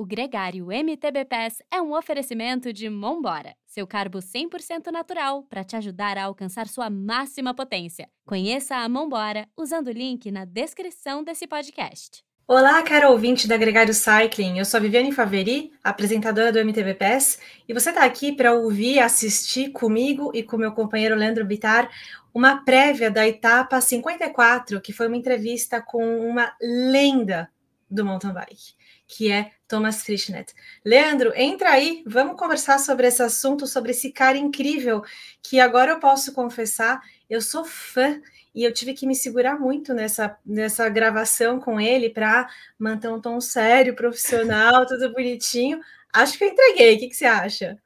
O Gregário MTB Pass é um oferecimento de Mombora, seu carbo 100% natural para te ajudar a alcançar sua máxima potência. Conheça a Mombora usando o link na descrição desse podcast. Olá, caro ouvinte da Gregário Cycling. Eu sou a Viviane Faveri, apresentadora do MTB Pass, e você está aqui para ouvir assistir comigo e com meu companheiro Leandro Bitar uma prévia da etapa 54, que foi uma entrevista com uma lenda do mountain bike que é Thomas Frischnet. Leandro, entra aí, vamos conversar sobre esse assunto, sobre esse cara incrível, que agora eu posso confessar, eu sou fã e eu tive que me segurar muito nessa, nessa gravação com ele para manter um tom sério, profissional, tudo bonitinho. Acho que eu entreguei, o que, que você acha?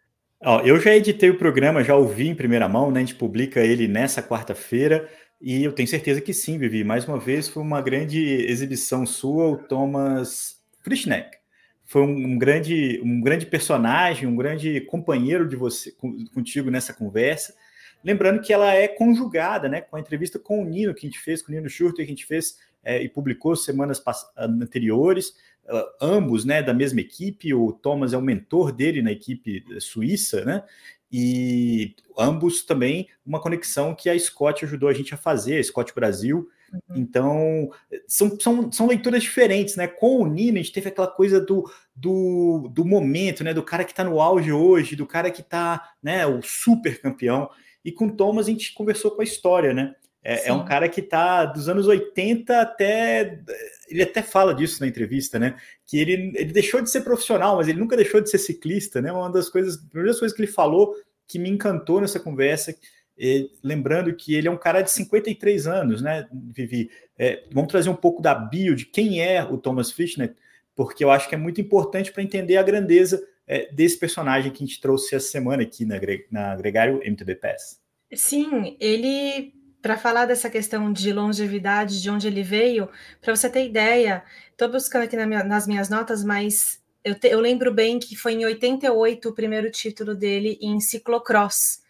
Ó, eu já editei o programa, já ouvi em primeira mão, né? A gente publica ele nessa quarta-feira. E eu tenho certeza que sim, Vivi. Mais uma vez, foi uma grande exibição sua, o Thomas Frischneck foi um, grande, um grande personagem, um grande companheiro de você contigo nessa conversa. Lembrando que ela é conjugada, né, com a entrevista com o Nino que a gente fez, com o Nino Schurter, que a gente fez é, e publicou semanas anteriores, uh, ambos, né, da mesma equipe. O Thomas é o mentor dele na equipe suíça, né? E ambos também uma conexão que a Scott ajudou a gente a fazer, a Scott Brasil. Então, são, são, são leituras diferentes, né? Com o Nino, a gente teve aquela coisa do, do, do momento, né? Do cara que está no auge hoje, do cara que está, né? O super campeão. E com Thomas a gente conversou com a história, né? É, é, um cara que está dos anos 80 até. Ele até fala disso na entrevista, né? Que ele, ele deixou de ser profissional, mas ele nunca deixou de ser ciclista, né? Uma das coisas, primeiras coisas que ele falou que me encantou nessa conversa e, lembrando que ele é um cara de 53 anos, né, Vivi? É, vamos trazer um pouco da bio de quem é o Thomas Fischner, porque eu acho que é muito importante para entender a grandeza é, desse personagem que a gente trouxe essa semana aqui na, na Gregário MTB Pass. Sim, ele, para falar dessa questão de longevidade, de onde ele veio, para você ter ideia, estou buscando aqui na minha, nas minhas notas, mas eu, te, eu lembro bem que foi em 88 o primeiro título dele em ciclocross.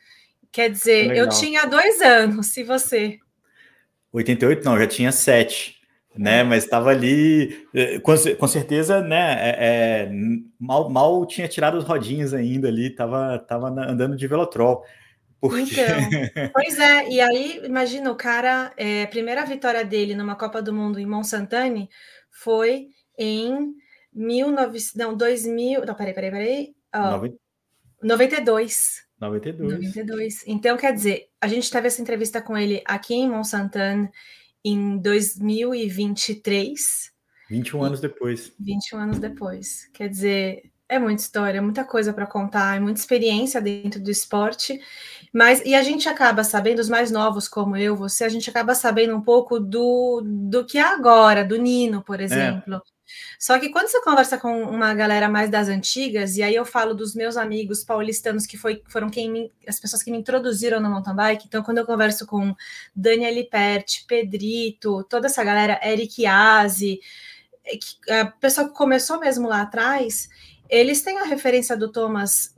Quer dizer, Legal. eu tinha dois anos, se você. 88, não, já tinha sete, né? É. Mas estava ali, eh, com, com, certeza, né? É, é, mal, mal tinha tirado as rodinhas ainda ali, estava tava andando de velotrol. Porque... Então, pois é, e aí, imagina, o cara, é, a primeira vitória dele numa Copa do Mundo em Monsantani foi em 19, não, 2000, não, peraí, peraí, peraí, oh, 92. 92. 92. Então, quer dizer, a gente teve essa entrevista com ele aqui em Monsantan em 2023. 21 anos depois. 21 anos depois. Quer dizer, é muita história, muita coisa para contar, é muita experiência dentro do esporte. Mas e a gente acaba sabendo, os mais novos como eu, você, a gente acaba sabendo um pouco do, do que é agora, do Nino, por é. exemplo. É. Só que quando você conversa com uma galera mais das antigas, e aí eu falo dos meus amigos paulistanos que foi, foram quem me, as pessoas que me introduziram no mountain bike, então quando eu converso com Daniel Pert, Pedrito, toda essa galera, Eric Aze, é a pessoa que começou mesmo lá atrás, eles têm a referência do Thomas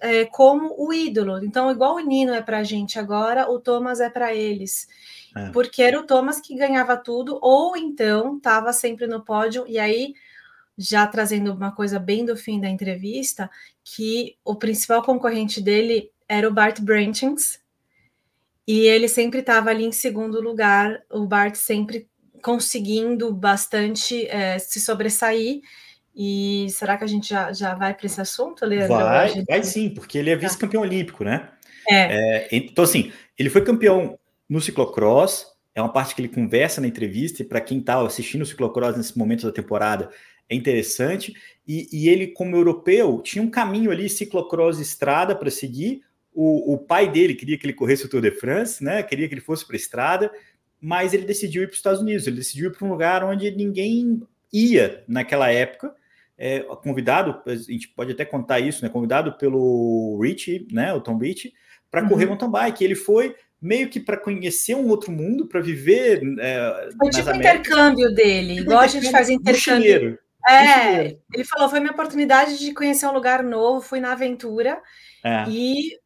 é, como o ídolo. Então, igual o Nino é para a gente agora, o Thomas é para eles. É. Porque era o Thomas que ganhava tudo, ou então estava sempre no pódio, e aí, já trazendo uma coisa bem do fim da entrevista, que o principal concorrente dele era o Bart Branchings, e ele sempre estava ali em segundo lugar, o Bart sempre conseguindo bastante é, se sobressair. E será que a gente já, já vai para esse assunto, Leandro? Vai, gente... vai sim, porque ele é tá. vice-campeão olímpico, né? É. é. Então, assim, ele foi campeão no ciclocross, é uma parte que ele conversa na entrevista, e para quem está assistindo o ciclocross nesse momento da temporada, é interessante. E, e, ele, como europeu, tinha um caminho ali, ciclocross estrada para seguir. O, o, pai dele queria que ele corresse o Tour de France, né? Queria que ele fosse para a estrada, mas ele decidiu ir para os Estados Unidos. Ele decidiu ir para um lugar onde ninguém ia naquela época. É, convidado, a gente pode até contar isso, né? Convidado pelo Rich, né? O Tom Rich, para uhum. correr mountain bike. Ele foi, meio que para conhecer um outro mundo, para viver. É, foi tipo intercâmbio dele, tipo igual a gente faz intercâmbio. É, ele falou: foi minha oportunidade de conhecer um lugar novo, fui na aventura é. e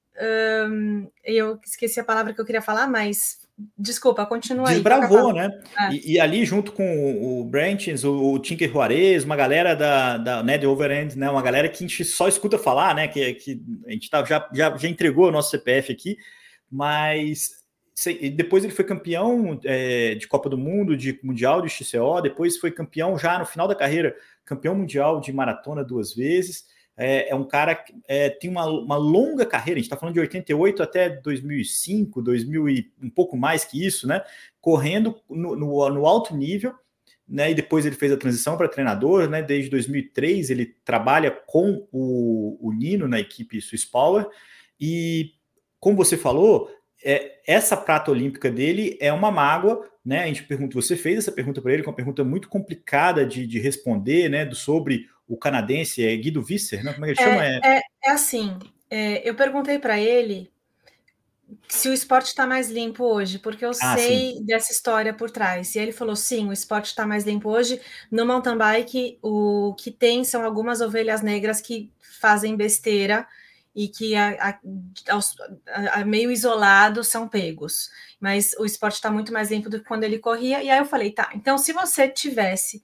um, eu esqueci a palavra que eu queria falar, mas Desculpa, continua aí. Desbravou, né? É. E, e, ali, junto com o Branches, o, o Tinker Juarez, uma galera da, da né, de Overend, né? Uma galera que a gente só escuta falar, né? Que, que a gente tá, já, já, já entregou o nosso CPF aqui, mas depois ele foi campeão é, de Copa do Mundo, de Mundial de XCO, depois foi campeão já no final da carreira, campeão mundial de maratona duas vezes. É, é um cara que é, tem uma, uma, longa carreira, a gente está falando de 88 até 2005, 2000 e um pouco mais que isso, né? Correndo no, no, no alto nível, né? E depois ele fez a transição para treinador, né? Desde 2003 ele trabalha com o, o Nino na equipe Swiss Power e, como você falou, é, essa prata olímpica dele é uma mágoa, né? A gente pergunta, você fez essa pergunta para ele, que é uma pergunta muito complicada de, de responder, né? Do, sobre o canadense, é Guido Visser, né? Como é que ele chama? É, é, é assim, é, eu perguntei para ele se o esporte está mais limpo hoje, porque eu ah, sei sim. dessa história por trás. E ele falou: sim, o esporte está mais limpo hoje. No mountain bike, o que tem são algumas ovelhas negras que fazem besteira e que a, a, a, meio isolados são pegos. Mas o esporte está muito mais limpo do que quando ele corria. E aí eu falei, tá, então se você tivesse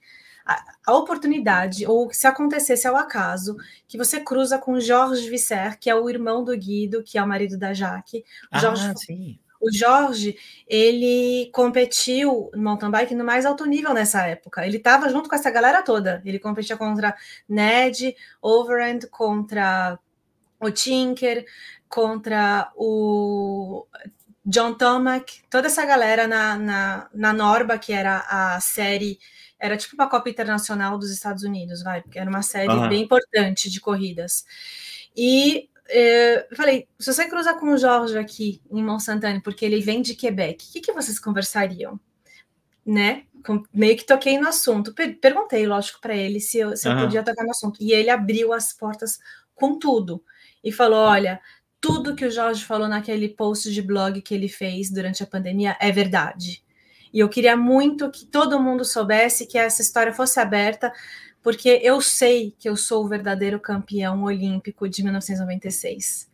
a, oportunidade, ou se acontecesse ao acaso, que você cruza com Jorge Visser, que é o irmão do Guido, que é o marido da Jaque. O ah, Jorge, sim. O Jorge, ele competiu no mountain bike no mais alto nível nessa época. Ele estava junto com essa galera toda. Ele competia contra Ned, Overend, contra o Tinker, contra o John Tomac, toda essa galera na, na, na Norba, que era a série, era tipo uma Copa Internacional dos Estados Unidos, vai, porque era uma série uhum. bem importante de corridas. E eh, falei, se você cruzar com o Jorge aqui em Monsanto, porque ele vem de Quebec, o que, que vocês conversariam? Né? Meio que toquei no assunto. Perguntei, lógico, para ele se eu, se uhum. eu podia tocar no assunto. E ele abriu as portas com tudo e falou: olha, tudo que o Jorge falou naquele post de blog que ele fez durante a pandemia é verdade. E eu queria muito que todo mundo soubesse que essa história fosse aberta, porque eu sei que eu sou o verdadeiro campeão olímpico de 1996.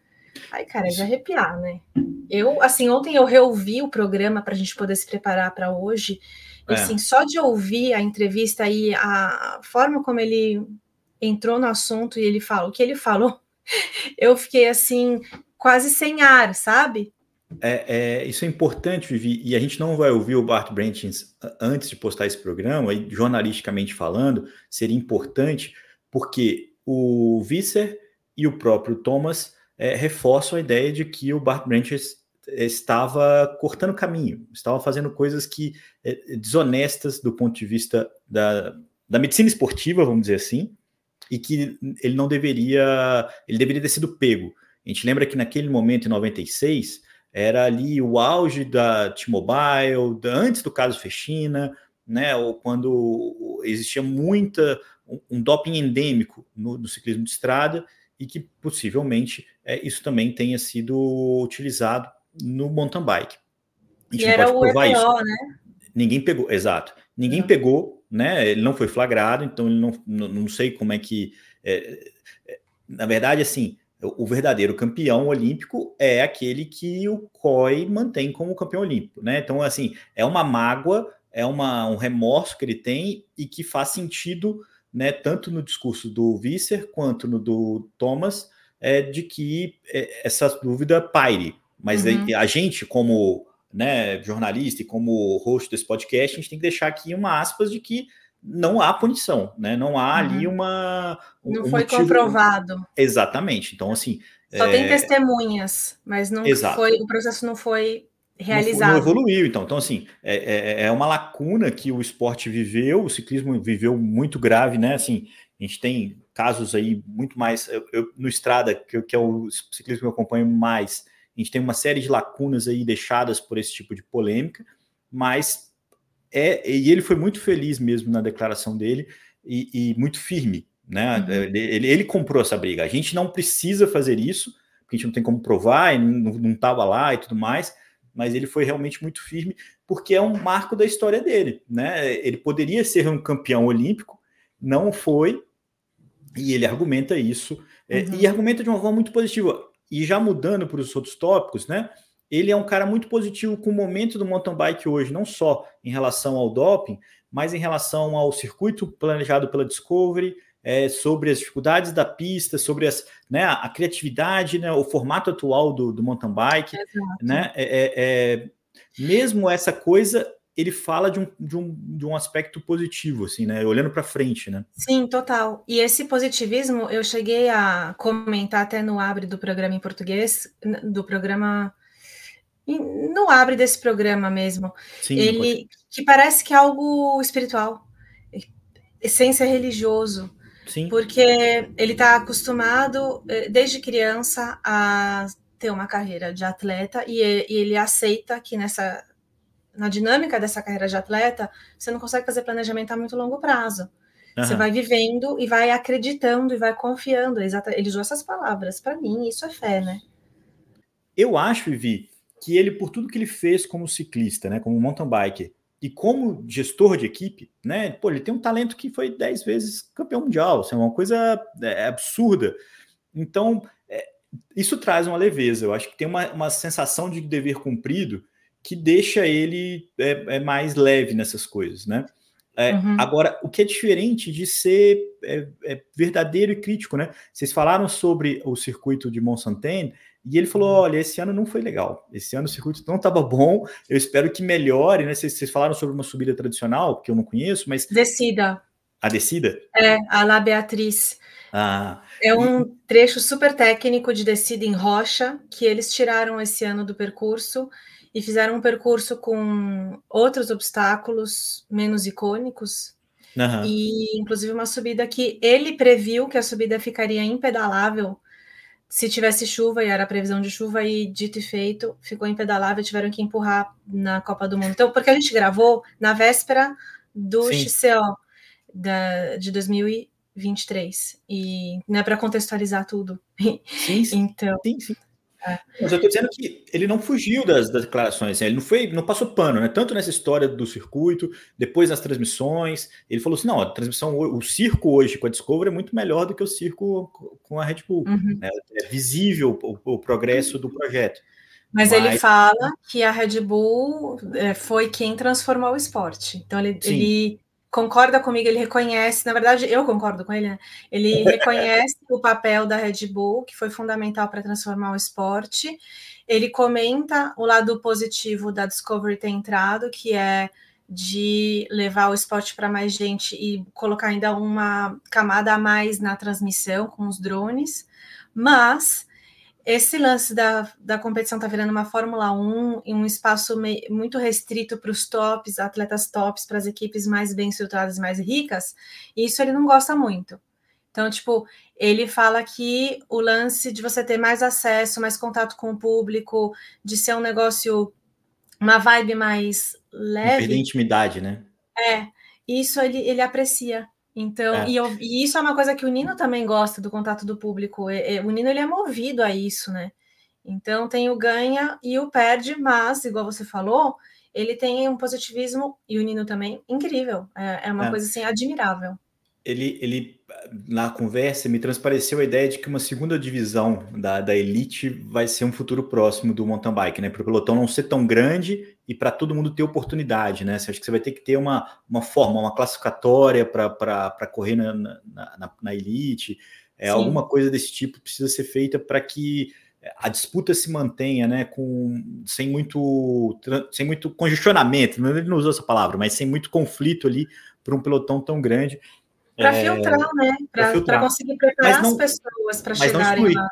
Ai, cara, é de arrepiar, né? Eu, assim, ontem eu reouvi o programa para a gente poder se preparar para hoje. E, é. assim, só de ouvir a entrevista e a forma como ele entrou no assunto e ele falou o que ele falou, eu fiquei assim, quase sem ar, sabe? É, é, isso é importante, Vivi, e a gente não vai ouvir o Bart Branchins antes de postar esse programa, e jornalisticamente falando, seria importante, porque o Visser e o próprio Thomas é, reforçam a ideia de que o Bart Branchins estava cortando caminho, estava fazendo coisas que é, desonestas do ponto de vista da, da medicina esportiva, vamos dizer assim, e que ele não deveria, ele deveria ter sido pego. A gente lembra que naquele momento, em 96, era ali o auge da T-Mobile, antes do caso Fechina, né, ou quando existia muita, um, doping endêmico no, no, ciclismo de estrada e que possivelmente é, isso também tenha sido utilizado no mountain bike. A gente e não era pode provar o EPO, isso. né? Ninguém pegou, exato. Ninguém uhum. pegou né? Ele não foi flagrado, então ele não, não, não sei como é que. É, é, na verdade, assim, o verdadeiro campeão olímpico é aquele que o COI mantém como campeão olímpico, né? Então, assim, é uma mágoa, é uma, um remorso que ele tem e que faz sentido, né? Tanto no discurso do Visser quanto no do Thomas, é, de que é, essa dúvida paire. Mas uhum. a gente, como né, jornalista e como host desse podcast, a gente tem que deixar aqui uma aspas de que não há punição, né? Não há uhum. ali uma. Um, não foi motivo... comprovado. Exatamente. Então, assim. Só é... tem testemunhas, mas não Exato. foi. O processo não foi realizado. Não, evoluiu, então. Então, assim, é, é, é, uma lacuna que o esporte viveu, o ciclismo viveu muito grave, né? Assim, a gente tem casos aí muito mais. Eu, eu no Estrada, que, que é o ciclismo que eu acompanho mais, a gente tem uma série de lacunas aí deixadas por esse tipo de polêmica, mas é e ele foi muito feliz mesmo na declaração dele e, e muito firme, né? Uhum. Ele, ele, comprou essa briga. A gente não precisa fazer isso, porque a gente não tem como provar, não estava lá e tudo mais, mas ele foi realmente muito firme, porque é um marco da história dele, né? Ele poderia ser um campeão olímpico, não foi, e ele argumenta isso, é, uhum. e argumenta de uma forma muito positiva. E já mudando para os outros tópicos, né? Ele é um cara muito positivo com o momento do mountain bike hoje, não só em relação ao doping, mas em relação ao circuito planejado pela Discovery, é, sobre as dificuldades da pista, sobre as, né, a, criatividade, né, o formato atual do, do mountain bike, Exato. né, é, é, é, mesmo essa coisa ele fala de um, de um, de um aspecto positivo, assim, né? Olhando para frente, né? Sim, total. E esse positivismo eu cheguei a comentar até no abre do programa em português, do programa. No abre desse programa mesmo. Sim, ele que parece que é algo espiritual, essência religioso. Sim. Porque ele está acostumado, eh, desde criança, a ter uma carreira de atleta e ele aceita que nessa na dinâmica dessa carreira de atleta, você não consegue fazer planejamento a muito longo prazo. Uhum. Você vai vivendo e vai acreditando e vai confiando. Ele usou essas palavras. Para mim, isso é fé, né? Eu acho, Vivi, que ele, por tudo que ele fez como ciclista, né, como mountain biker, e como gestor de equipe, né, pô, ele tem um talento que foi dez vezes campeão mundial, assim, é uma coisa é, absurda. Então, é, isso traz uma leveza. Eu acho que tem uma, uma sensação de dever cumprido que deixa ele é, é mais leve nessas coisas, né? É, uhum. Agora, o que é diferente de ser é, é, verdadeiro e crítico, né? Vocês falaram sobre o circuito de Mont-Saint-Anne e ele falou: uhum. olha, esse ano não foi legal, esse ano o circuito não estava bom, eu espero que melhore, né? Vocês, vocês, falaram sobre uma subida tradicional, que eu não conheço, mas. Descida. A descida? É, a La Beatriz. Ah, é um trecho super técnico de descida em rocha que eles tiraram esse ano do percurso e fizeram um percurso com outros obstáculos menos icônicos. Uhum. E inclusive uma subida que ele previu que a subida ficaria impedalável se tivesse chuva, e era a previsão de chuva, e dito e feito, ficou impedalável, tiveram que empurrar na Copa do Mundo. Então, porque a gente gravou na véspera do Sim. XCO da, de 2023, e não é para contextualizar tudo. Sim, sim. então, sim, sim. Mas eu estou dizendo que ele não fugiu das, das declarações, assim, ele não foi, não passou pano, né? Tanto nessa história do circuito, depois nas transmissões, ele falou assim: não, a transmissão, o circo hoje com a Discovery é muito melhor do que o circo com a Red Bull. Uhum. Né? É visível o, o, progresso do projeto. Mas, Mas, ele fala que a Red Bull é, foi quem transformou o esporte. Então ele, ele concorda comigo, ele reconhece, na verdade, eu concordo com ele, né? Ele reconhece o papel da Red Bull, que foi fundamental para transformar o esporte. Ele comenta o lado positivo da Discovery ter entrado, que é de levar o esporte para mais gente e colocar ainda uma camada a mais na transmissão com os drones, mas esse lance da, da competição tá virando uma Fórmula 1 em um espaço muito restrito para os tops, atletas tops, para as equipes mais bem estruturadas, mais ricas, e isso ele não gosta muito. Então, tipo, ele fala que o lance de você ter mais acesso, mais contato com o público, de ser um negócio, uma vibe mais leve. Perder intimidade, né? É, isso ele, ele aprecia. Então, é. e, eu, e, isso é uma coisa que o Nino também gosta do contato do público. É, é, o Nino ele é movido a isso, né? Então tem o ganha e o perde, mas, igual você falou, ele tem um positivismo, e o Nino também, incrível. É, é uma é. coisa assim admirável ele, ele, na conversa, me transpareceu a ideia de que uma segunda divisão da, da elite vai ser um futuro próximo do mountain bike, né? Para o pelotão não ser tão grande e para todo mundo ter oportunidade, né? Você acha que você vai ter que ter uma, uma forma, uma classificatória para correr na, na, na, na elite, é, alguma coisa desse tipo precisa ser feita para que a disputa se mantenha, né, com sem muito sem muito congestionamento, ele não usou essa palavra, mas sem muito conflito ali para um pelotão tão grande. Para é, filtrar, né? Para conseguir preparar não, as pessoas para chegarem lá.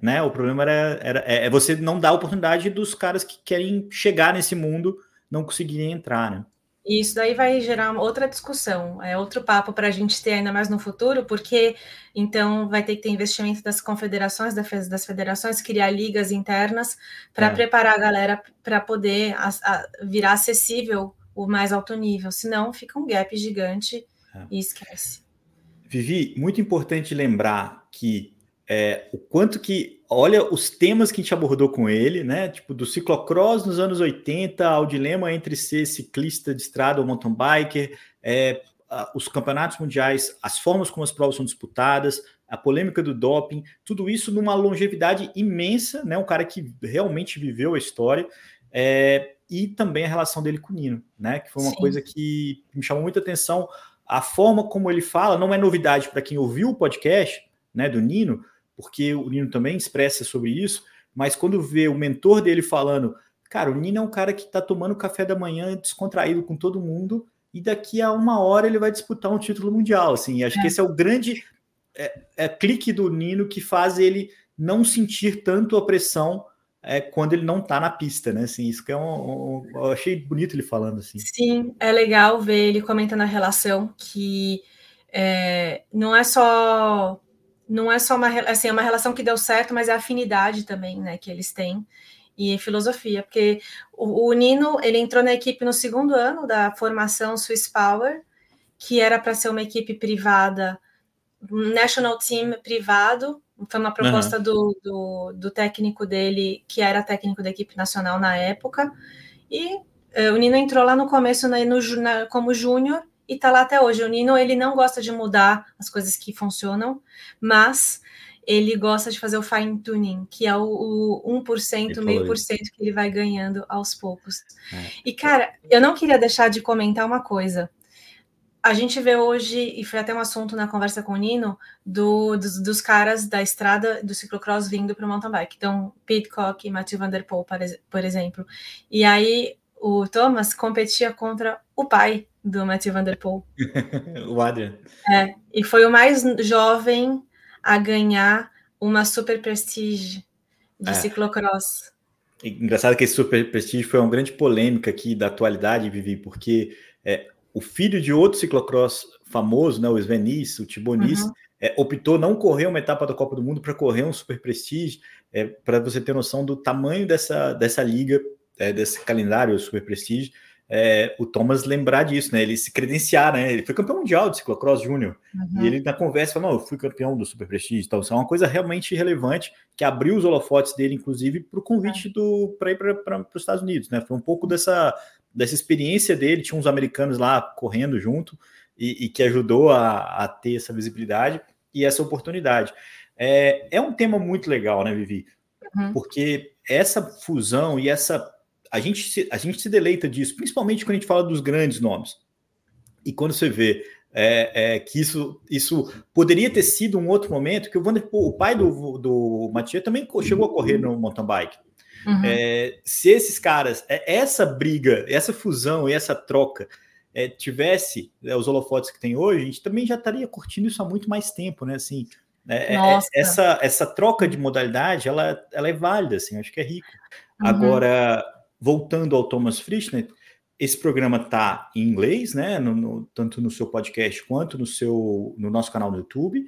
Né? O problema era, era é, é você não dar a oportunidade dos caras que querem chegar nesse mundo não conseguirem entrar, né? E isso daí vai gerar outra discussão, é outro papo para a gente ter ainda mais no futuro, porque então vai ter que ter investimento das confederações, das federações, criar ligas internas para é. preparar a galera para poder a, a, virar acessível o mais alto nível, senão fica um gap gigante é. E esquece. Vivi, muito importante lembrar que é, o quanto que, olha os temas que a gente abordou com ele, né? Tipo, do ciclocross nos anos 80 ao dilema entre ser ciclista de estrada ou mountain biker, é, os campeonatos mundiais, as formas como as provas são disputadas, a polêmica do doping, tudo isso numa longevidade imensa, né? Um cara que realmente viveu a história. É, e também a relação dele com o Nino, né? Que foi uma Sim. coisa que me chamou muita atenção. A forma como ele fala não é novidade para quem ouviu o podcast, né, do Nino, porque o Nino também expressa sobre isso, mas quando vê o mentor dele falando, cara, o Nino é um cara que está tomando café da manhã descontraído com todo mundo e daqui a uma hora ele vai disputar um título mundial, assim, acho é. que esse é o grande é, é, clique do Nino que faz ele não sentir tanto a pressão é, quando ele não tá na pista, né? Assim, isso que é um, um, eu achei bonito ele falando assim. Sim, é legal ver ele comentando a relação que é, não é só não é só uma assim, é uma relação que deu certo, mas é afinidade também, né, que eles têm e filosofia, porque o, o Nino ele entrou na equipe no segundo ano da formação Swiss Power, que era para ser uma equipe privada, um national team privado, foi uma proposta uhum. do, do, do, técnico dele, que era técnico da equipe nacional na época, e uh, o Nino entrou lá no começo né, no, na, como júnior e está lá até hoje. O Nino ele não gosta de mudar as coisas que funcionam, mas ele gosta de fazer o fine tuning, que é o, o 1%, meio por cento que ele vai ganhando aos poucos. É. E, cara, eu não queria deixar de comentar uma coisa. A gente vê hoje, e foi até um assunto na conversa com o Nino, do, dos, dos caras da estrada do ciclocross vindo para o mountain bike. Então, Pitcock e Mathieu Van Der Poel, por exemplo. E aí, o Thomas competia contra o pai do Mathieu Van Der Poel. o Adrian. É, e foi o mais jovem a ganhar uma Super Prestige de é. ciclocross. Engraçado que esse Super Prestige foi uma grande polêmica aqui da atualidade, Vivi, porque é, o filho de outro ciclocross famoso, né, o Svenis, o Tibonis, uhum. é, optou não correr uma etapa da Copa do Mundo para correr um Super Prestige, é, para você ter noção do tamanho dessa, dessa liga, é, desse calendário Super Prestige é, o Thomas lembrar disso, né? Ele se credenciar, né? Ele foi campeão mundial de ciclocross júnior. Uhum. E ele na conversa falou: não, eu fui campeão do Super Prestige. Então, isso é uma coisa realmente relevante que abriu os holofotes dele, inclusive, para o convite uhum. do para ir para os Estados Unidos, né? Foi um pouco dessa, dessa experiência dele. Tinha uns americanos lá correndo junto e, e que ajudou a, a, ter essa visibilidade e essa oportunidade. É, é um tema muito legal, né, Vivi? Uhum. Porque essa fusão e essa a gente, se, a gente se deleita disso, principalmente quando a gente fala dos grandes nomes. E quando você vê é, é, que isso, isso poderia ter sido um outro momento, que o, Vanderpool, o pai do, do Matias também chegou a correr no mountain bike. Uhum. É, se esses caras, é, essa briga, essa fusão e essa troca é, tivesse é, os holofotes que tem hoje, a gente também já estaria curtindo isso há muito mais tempo, né? Assim, é, essa, essa troca de modalidade, ela, ela é válida, assim, acho que é rico. Uhum. Agora, voltando ao Thomas Frischner, esse programa está em inglês, né? No, no, tanto no seu podcast quanto no seu no nosso canal no YouTube.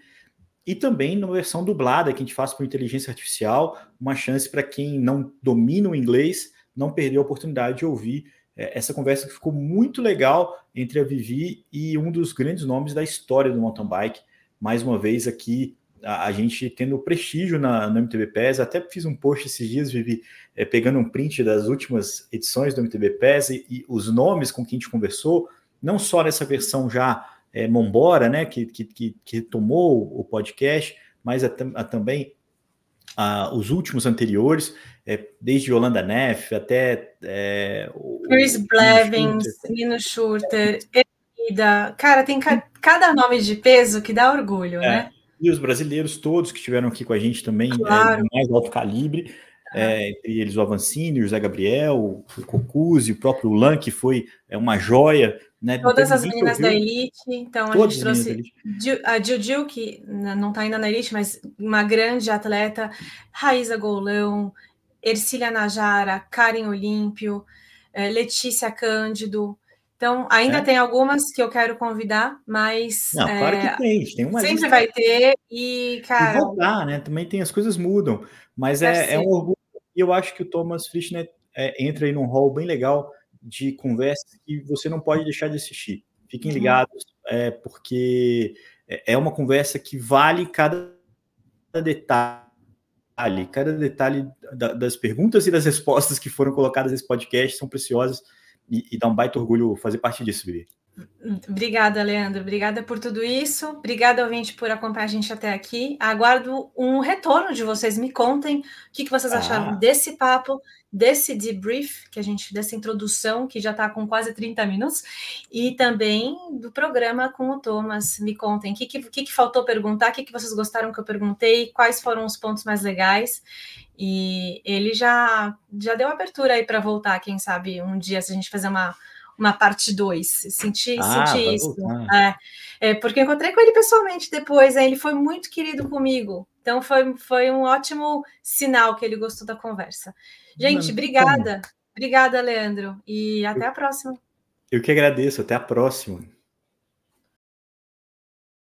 E também na versão dublada que a gente faz por inteligência artificial, uma chance para quem não domina o inglês não perder a oportunidade de ouvir é, essa conversa que ficou muito legal entre a Vivi e um dos grandes nomes da história do mountain bike. Mais uma vez aqui a, a gente tendo prestígio na, no MTB PES, até fiz um post esses dias, Vivi, é, pegando um print das últimas edições do MTB PES e, e, os nomes com quem a gente conversou, não só nessa versão já é, Mombora, né, que, que, que, que tomou o podcast, mas a, a, também a, os últimos anteriores, é, desde Yolanda Neff até é, Chris Blevins, Nino Schurter, Erida. Cara, tem ca cada nome de peso que dá orgulho, é. né? E os brasileiros todos que estiveram aqui com a gente também, é, claro. é, mais alto calibre, é, entre eles o Avancini, o José Gabriel, o Cocuzzi, o próprio Lan, que foi é, uma joia. Né? Todas as meninas da Elite, então a gente trouxe a Juju, que não está ainda na Elite, mas uma grande atleta, Raíza Golão, Ercília Najara, Karen Olímpio, é, Letícia Cândido, então, ainda é. tem algumas que eu quero convidar, mas. Não, claro que é, tem, tem uma Sempre lista. vai ter, e, cara. E voltar, né? Também tem as coisas mudam, mas é, é, um orgulho. E eu acho que o Thomas Frischner é, entra aí num hall bem legal de conversas que você não pode deixar de assistir. Fiquem uhum. ligados, é, porque é uma conversa que vale cada detalhe cada detalhe das perguntas e das respostas que foram colocadas nesse podcast são preciosas e, e dá um baita orgulho fazer parte disso, Vivi. Obrigada, Leandro. Obrigada por tudo isso. Obrigada, ouvinte, por acompanhar a gente até aqui. Aguardo um retorno de vocês. Me contem o que, vocês acharam ah. desse papo, desse debrief, que a gente, dessa introdução, que já está com quase 30 minutos, e também do programa com o Thomas. Me contem o que, que, que, faltou perguntar, o que, que vocês gostaram que eu perguntei, quais foram os pontos mais legais. E ele já, já deu abertura aí para voltar, quem sabe, um dia, se a gente fazer uma uma parte 2. Senti, ah, senti isso. É, é, porque eu encontrei com ele pessoalmente depois, ele foi muito querido comigo. Então foi, foi um ótimo sinal que ele gostou da conversa. Gente, Mano, obrigada. Como? Obrigada, Leandro. E até eu, a próxima. Eu que agradeço. Até a próxima.